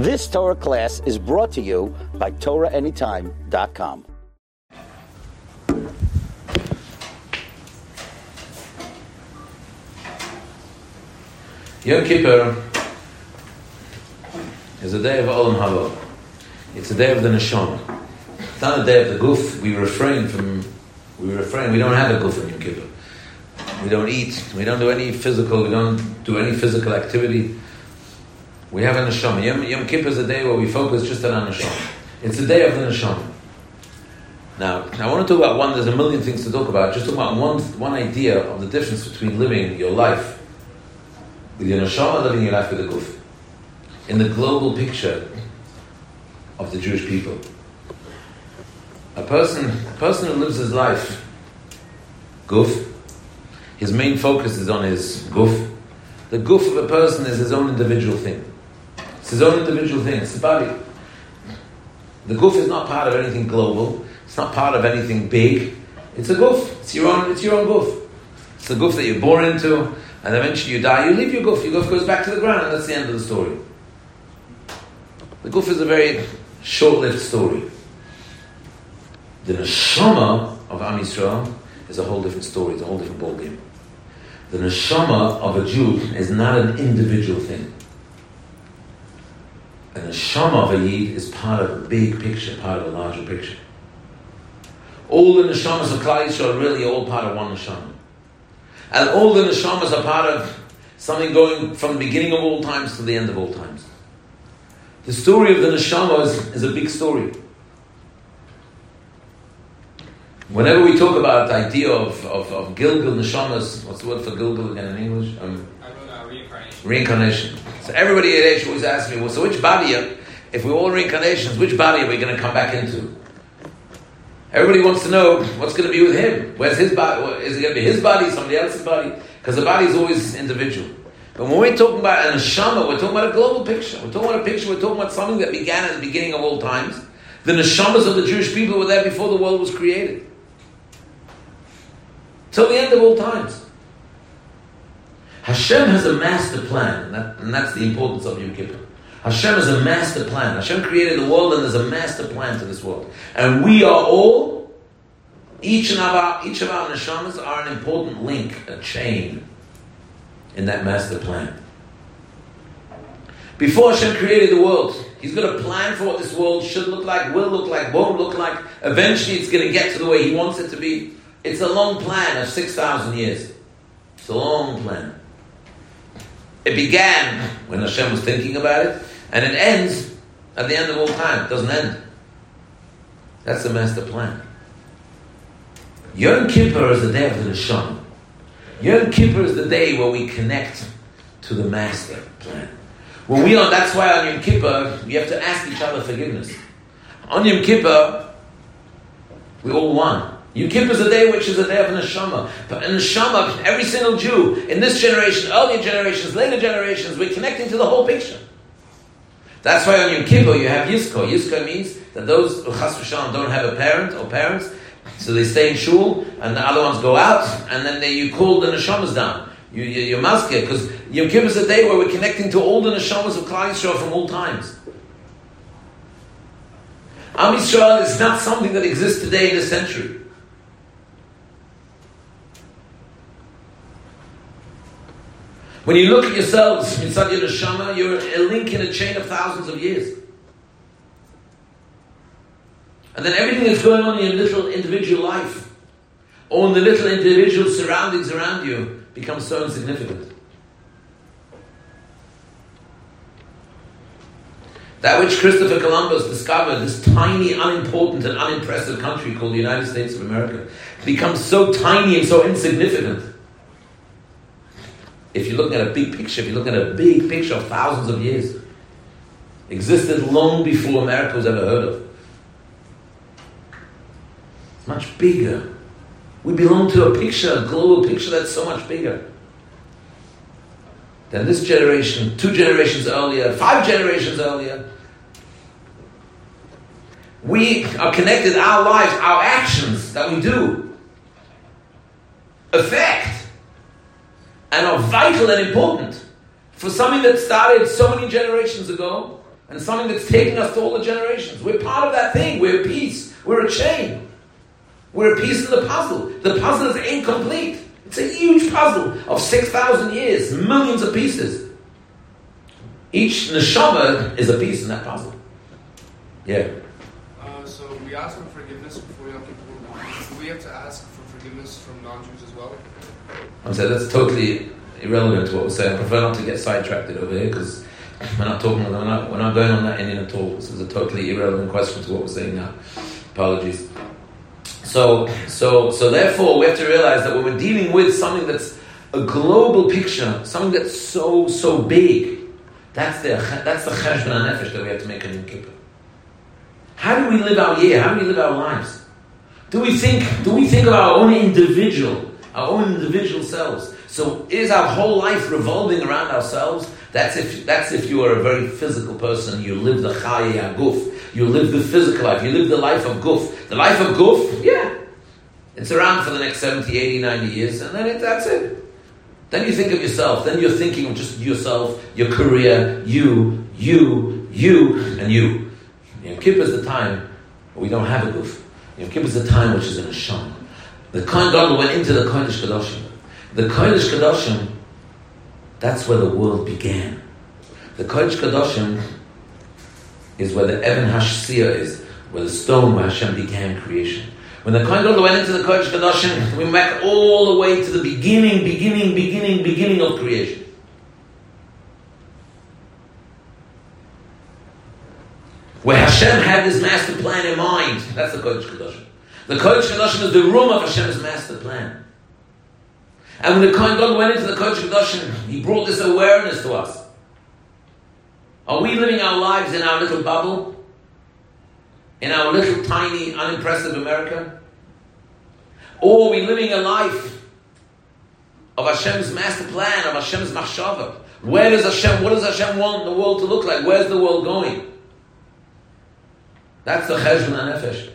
This Torah class is brought to you by TorahAnytime.com. Yom Kippur is a day of Olam Haba. It's a day of the Neshama. It's not a day of the Guf. We refrain from, we refrain, we don't have a Guf on Yom Kippur. We don't eat, we don't do any physical, we don't do any physical activity. We have a Neshama. Yom, Yom Kippur is a day where we focus just on our Neshama. It's a day of the Neshama. Now, I want to talk about one, there's a million things to talk about. Just talk about one, one idea of the difference between living your life with your neshama living your life with the guf. In the global picture of the Jewish people, a person, a person who lives his life guf, his main focus is on his guf. The guf of a person is his own individual thing. It's his own individual thing. It's the body. The goof is not part of anything global. It's not part of anything big. It's a goof. It's your own. It's your own guf. It's the goof that you're born into and eventually you die, you leave your goof. Your goof goes back to the ground, and that's the end of the story. The goof is a very short-lived story. The neshama of Am Yisrael is a whole different story. It's a whole different ballgame. The neshama of a Jew is not an individual thing. And the neshama of a Yid is part of a big picture, part of a larger picture. All the neshamas of Klal Yisrael are really all part of one neshama. And all the neshamas are part of something going from the beginning of all times to the end of all times. The story of the neshama is, is a big story. Whenever we talk about the idea of, of, of Gilgul neshamas, what's the word for Gilgul again in English? Um, reincarnation. So everybody at age always asks me, well, so which body, are, if we're all reincarnations, which body are we going to come back into? Everybody wants to know what's going to be with him. Where's his body? Is it going to be his body, somebody else's body? Because the body is always individual. But when we're talking about an neshama, we're talking about a global picture. We're talking about a picture. We're talking about something that began at the beginning of all times. The neshamas of the Jewish people were there before the world was created, till the end of all times. Hashem has a master plan, and, that, and that's the importance of Yom Kippur. Hashem has a master plan. Hashem created the world, and there's a master plan to this world. And we are all, each, of our, each of our neshamas are an important link, a chain in that master plan. Before Hashem created the world, He's got a plan for what this world should look like, will look like, won't look like. Eventually, it's going to get to the way He wants it to be. It's a long plan of 6,000 years. It's a long plan. It began when Hashem was thinking about it, and it ends at the end of all time. It doesn't end. That's the master plan. Yom Kippur is the day of the Neshama. Yom Kippur is the day where we connect to the master plan. When we are, that's why on Yom Kippur, we have to ask each other forgiveness. On Yom Kippur, we all one. Yom Kippur is a day which is a day of neshama. But neshama, every single Jew, in this generation, earlier generations, later generations, we're connecting to the whole picture. That's why on Yom Kippur you have Yizkor. Yizkor means that those who chas v'shalom don't have a parent or parents, so they stay in shul, and the other ones go out, and then they, you call the neshamas down. You, you, maskeh, because Yom Kippur is a day where we're connecting to all the neshamas of Klal Yisrael from all times. Am Yisrael is not something that exists today in this century. When you look at yourselves, Mitzad Yerushalma, you're a link in a chain of thousands of years. And then everything that's going on in your little individual life, or in the little individual surroundings around you, becomes so insignificant. That which Christopher Columbus discovered, this tiny, unimportant, and unimpressive country called the United States of America, becomes so tiny and so insignificant if you're looking at a big picture, if you're looking at a big picture of thousands of years, existed long before America was ever heard of. It's much bigger. We belong to a picture, a global picture that's so much bigger than this generation, two generations earlier, five generations earlier. We are connected, our lives, our actions that we do affect and are vital and important for something that started so many generations ago and something that's taking us to all the generations. We're part of that thing. We're a piece. We're a chain. We're a piece in the puzzle. The puzzle is incomplete. It's a huge puzzle of 6,000 years, millions of pieces. Each neshama is a piece in that puzzle. Yeah. Uh, so we ask for forgiveness before Yom Kippur. Do we have to ask for forgiveness from non-Jews as well? I'm saying that's totally irrelevant to what we're saying. I prefer not to get sidetracked over here because we're not talking. We're not, we're not going on that inyan at all. This is a totally irrelevant question to what we're saying now. Apologies. So, so, so therefore, we have to realize that when we're dealing with something that's a global picture, something that's so, so big, that's the that's the cheshbon nefesh that we have to make in Yom Kippur. How do we live our year? How do we live our lives? Do we think? Do we think of our own individual, our own individual selves? So is our whole life revolving around ourselves? That's if that's if you are a very physical person. You live the chayi guf. You live the physical life. You live the life of guf. The life of guf, yeah, it's around for the next 70, 80, 90 years, and then it, that's it. Then you think of yourself. Then you're thinking of just yourself, your career, you, you, you, and you. Yom Kippur is the time we don't have a guf. Yom Kippur is the time which is in a sham. The Kohen Gadol went into the Kodesh Kadoshim. The Kodesh Kadoshim, that's where the world began. The Kodesh Kadoshim is where the Even Hashtiya is, where the stone where Hashem began creation. When the Kohen Gadol went into the Kodesh Kadoshim, we went all the way to the beginning, beginning, beginning, beginning of creation. Where Hashem had his master plan in mind. That's the Kodesh Kadoshim. The Kodesh Kadoshim is the room of Hashem's master plan. And when the Kohen Gadol went into the Kodesh Kadoshim, he brought this awareness to us. Are we living our lives in our little bubble? in our little tiny unimpressive America? Or are we living a life of Hashem's master plan, of Hashem's machshava? Where does Hashem, what does Hashem want the world to look like? Where's the world going? That's the cheshbon nefesh.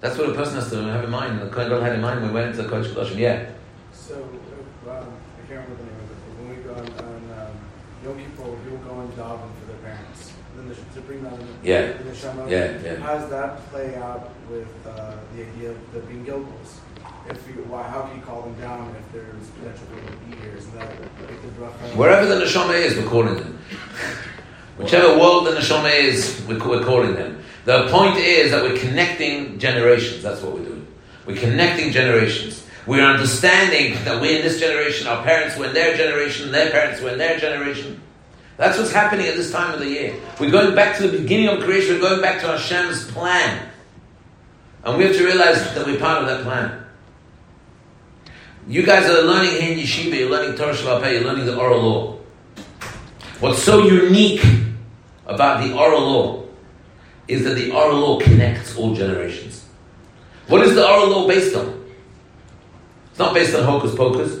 That's what a person has to have in mind. The Kohen had in mind when we went into the Kodesh Kadoshim. Yeah. So, um, I can't remember the name of it, but when we go on, on um, Yom Kippur, people go and daven for their parents the, to bring them yeah. in the Shema. Yeah, yeah. How does that play out with uh, the idea of the being Gilgos? If you, why, how can you call them down if there's potential for be here? Is that like the? Wherever the neshama is, we're calling them. Whichever world the neshama is, we're, we're calling them. The point is that we're connecting generations. That's what we're doing. We're connecting generations. We're understanding that we in this generation, our parents were in their generation, their parents were in their generation. That's what's happening at this time of the year. We're going back to the beginning of creation, we're going back to Hashem's plan. And we have to realize that we're part of that plan. You guys are learning here in Yeshiva, you're learning Torah Shabbat you're learning the oral law. What's so unique about the oral law is that the oral law connects all generations. What is the oral law based on? It's not based on hocus pocus.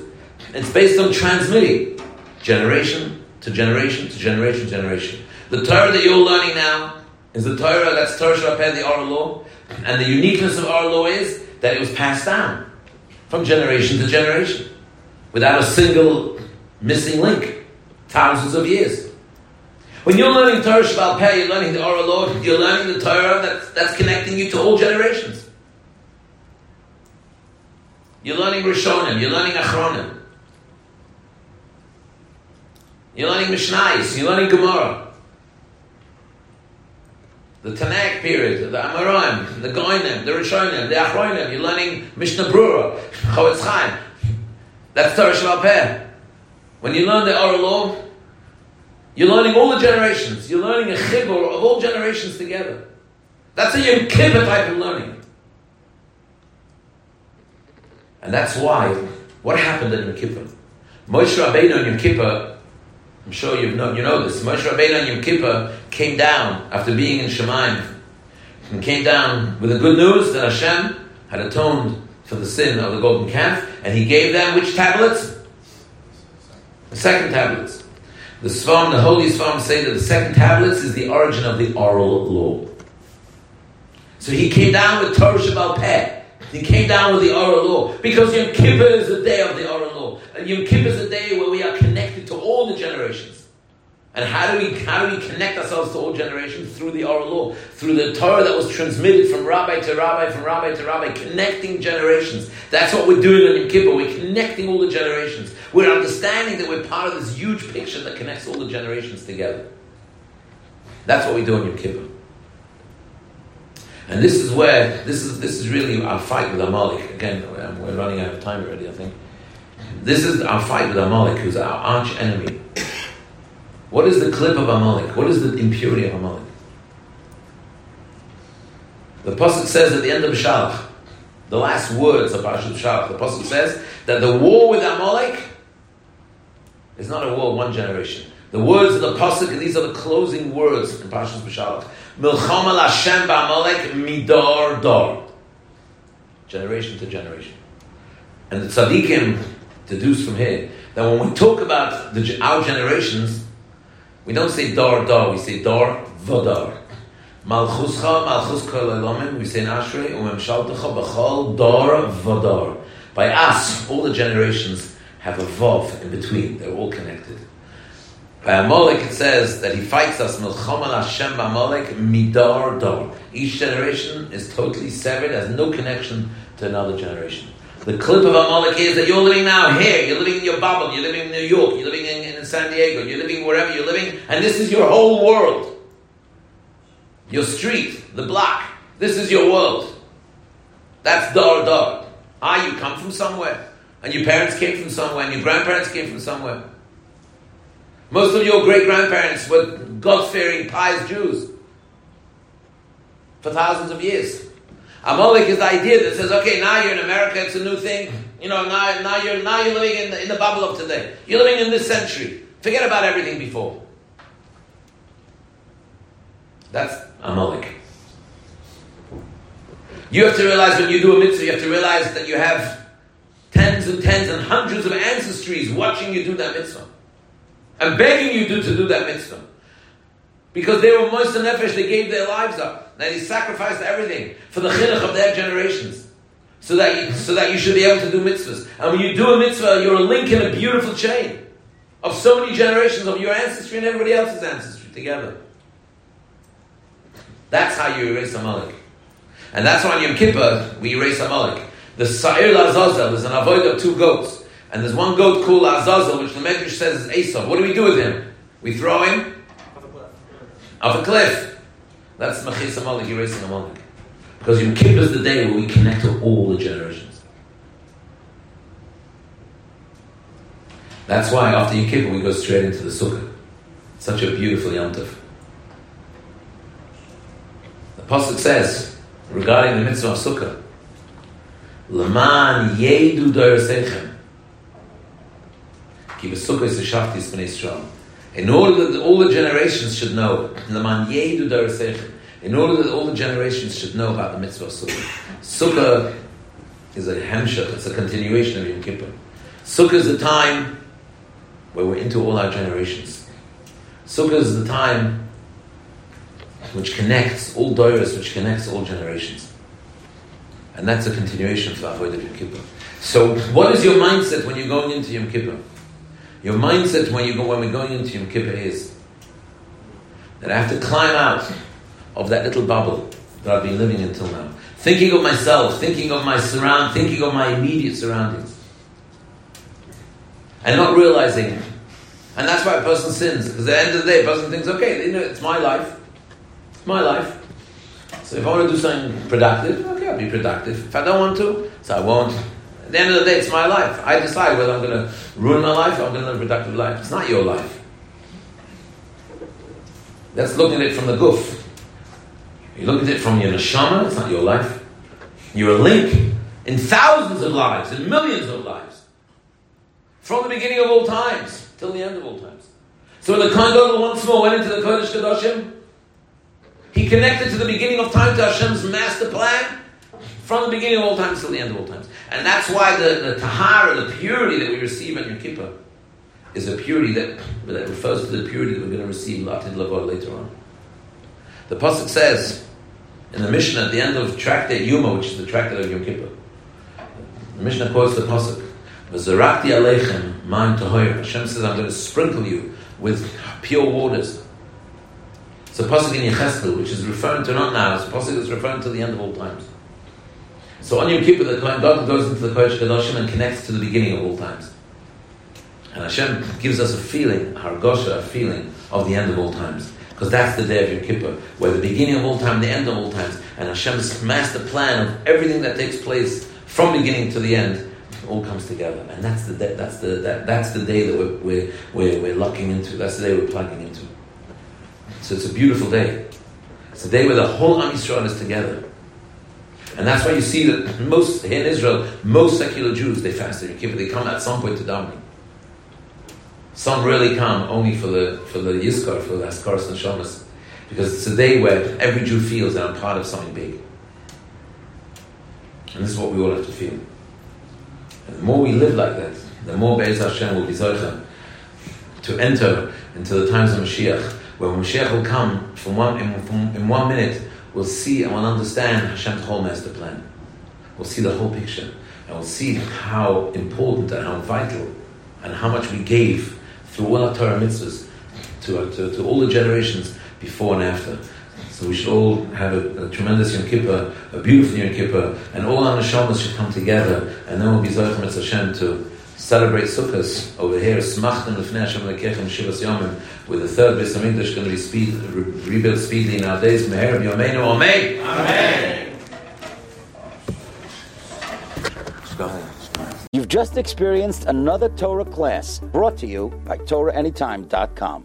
It's based on transmitting generation to generation to generation to generation. The Torah that you're learning now is the Torah that's Torah Shabbat, the oral law, and the uniqueness of oral law is that it was passed down from generation to generation without a single missing link, thousands of years. When you're learning Torah Sheba'al Peh, you're learning the oral law, you're learning the Torah that's, that's connecting you to all generations. You're learning Rishonim, you're learning Achronim. You're learning Mishnais, you're learning Gemara. The Tanakh period, the Amoraim, the Geonim, the Rishonim, the Achronim, you're learning Mishnah Berurah, Chofetz Chaim. That's Torah Shabbat When you learn the oral law, you're learning all the generations. You're learning a chibur of all generations together. That's a Yom Kippur type of learning. And that's why, what happened in Yom Kippur? Moshe Rabbeinu in Yom Kippur I'm sure you know, you know this. Moshe Rabbeinu on Yom Kippur came down after being in Shemaim and came down with the good news that Hashem had atoned for the sin of the golden calf, and he gave them which tablets? The second tablets. The Svam, the holy Svam say that the second tablets is the origin of the oral law. So he came down with Torah Sheba'al Peh. He came down with the oral law because Yom Kippur is the day of the oral law. And Yom Kippur is the day where we are connected to all the generations. And how do we how do we connect ourselves to all generations through the oral law, through the Torah that was transmitted from rabbi to rabbi, from rabbi to rabbi, connecting generations. That's what we're doing on Yom Kippur. We're connecting all the generations. We're understanding that we're part of this huge picture that connects all the generations together. That's what we do on Yom Kippur. And this is where this is this is really our fight with Amalek. Again, um, we're running out of time already. I think this is our fight with Amalek, who's our arch enemy. What is the clip of Amalek? What is the impurity of Amalek? The Pasuk says at the end of Shalach, the last words of Parashat Shalach, the Pasuk says that the war with Amalek is not a war of one generation. The words of the Pasuk, these are the closing words in Parashat Shalach. Milchama Hashem ba'amalek midor dor. Generation to generation. And the tzaddikim deduce from here that when we talk about the, our generations, we don't say dar dar, we say dar vadar. Malchuscha, malchus kol elomin, we say in Ashrei, umemshaltecha b'chol dar vadar. By us, all the generations have a vav in between. They're all connected. By Amalek, it says that he fights us, Milchama Hashem Amalek, midar dar. Each generation is totally severed, has no connection to another generation. The clip of Amalek is that you're living now here, you're living in your bubble, you're living in New York, you're living in, in San Diego, you're living wherever you're living, and this is your whole world. Your street, the block, this is your world. That's dar dar. Ah, you come from somewhere, and your parents came from somewhere, and your grandparents came from somewhere. Most of your great grandparents were God fearing, pious Jews for thousands of years. Amalek is the idea that says, okay, now you're in America, it's a new thing. You know, now, now you're now you're living in the, in the bubble of today. You're living in this century. Forget about everything before. That's Amalek. You have to realize when you do a mitzvah, you have to realize that you have tens and tens and hundreds of ancestries watching you do that mitzvah. And begging you to, do that mitzvah. Because they were moser nefesh, they gave their lives up. That he sacrificed everything for the chinuch of their generations. So that, you, so that you should be able to do mitzvahs. And when you do a mitzvah, you're a link in a beautiful chain of so many generations of your ancestry and everybody else's ancestry together. That's how you erase Amalek. And that's why on Yom Kippur, we erase Amalek. The Sa'ir Lazazel is an avoid of two goats. And there's one goat called Azazel, which the Medrash says is Esau. What do we do with him? We throw him off a cliff. That's Machis Amalek, erasing Amalek. Because Yom Kippur is the day where we connect to all the generations. That's why after Yom Kippur we go straight into the Sukkah. Such a beautiful Yom. The Pasuk says, regarding the mitzvah of Sukkah, Laman yedu dorsechem. Ki b'sukkah is shaftis b'nei Yisrael. In order that all the generations should know, in order that all the generations should know about the mitzvah of Sukkah. Sukkah is a hemshach, it's a continuation of Yom Kippur. Sukkah is the time where we're into all our generations. Sukkah is the time which connects all doiras, which connects all generations. And that's a continuation for Avodah Yom Kippur. So, what is your mindset when you're going into Yom Kippur? Your mindset when you go when we're going into Yom Kippur is that I have to climb out of that little bubble that I've been living in until now. Thinking of myself, thinking of my surround, thinking of my immediate surroundings. And not realizing And that's why a person sins. Because at the end of the day, a person thinks, okay, you know, it's my life. It's my life. So if I want to do something productive, be productive. If I don't want to, so I won't. At the end of the day, it's my life. I decide whether I'm going to ruin my life or I'm going to live a productive life. It's not your life. That's looking at it from the goof. You look at it from your neshama, it's not your life. You're a link in thousands of lives, in millions of lives. From the beginning of all times till the end of all times. So when the Kohen once more went into the Kodesh Kadoshim, he connected to the beginning of time to Hashem's master plan from the beginning of all times till the end of all times. And that's why the, the tahara, the purity that we receive at Yom Kippur, is a purity that, that refers to the purity that we're going to receive Latid Lavod later on. The Pasuk says in the Mishnah at the end of Tractate Yoma, which is the Tractate of Yom Kippur, the Mishnah quotes the Pasuk, V'zarakti aleichem ma'im tahoyer. Hashem says, I'm going to sprinkle you with pure waters. It's a pasuk in Yecheskel, which is referring to not now, it's a pasuk that's referring to the end of all times. So on Yom Kippur, the Kohen God goes into the Kodesh Kadoshim and connects to the beginning of all times. And Hashem gives us a feeling, a Hargosha, a feeling of the end of all times. Because that's the day of Yom Kippur, where the beginning of all time, the end of all times, and Hashem's master plan of everything that takes place from beginning to the end all comes together. And that's the day, that's the, that, that's the day that we're, we're, we're, we're locking into. That's the day we're plugging into. So it's a beautiful day. It's a day where the whole Am Yisrael is together. And that's why you see that most, in Israel, most secular Jews, they fast Kippur. They come at some point to davening. Some really come only for the for the Yizkor, for the Haskaras and Shamas. Because it's a day where every Jew feels that I'm part of something big. And this is what we all have to feel. And the more we live like that, the more Be'ez Hashem will be Zoicha to enter into the times of Mashiach, where Mashiach will come from one, in, from, in one minute, we'll see and we'll understand Hashem's whole master plan. We'll see the whole picture. And we'll see how important and how vital and how much we gave through all our Torah mitzvahs to, uh, to, to all the generations before and after. So we should all have a, a tremendous Yom Kippur, a beautiful Yom Kippur, and all our neshamas should come together, and then we'll be Zochim Hashem to celebrate Sukkot over here, Smachtem Lefnei Hashem Lekechem Shivas Yomim, with the third Beis Hamikdash going to be speed, re- rebuilt speedily in our days. Meher Yomeinu Amen. Amen. You've just experienced another Torah class brought to you by TorahAnytime.com.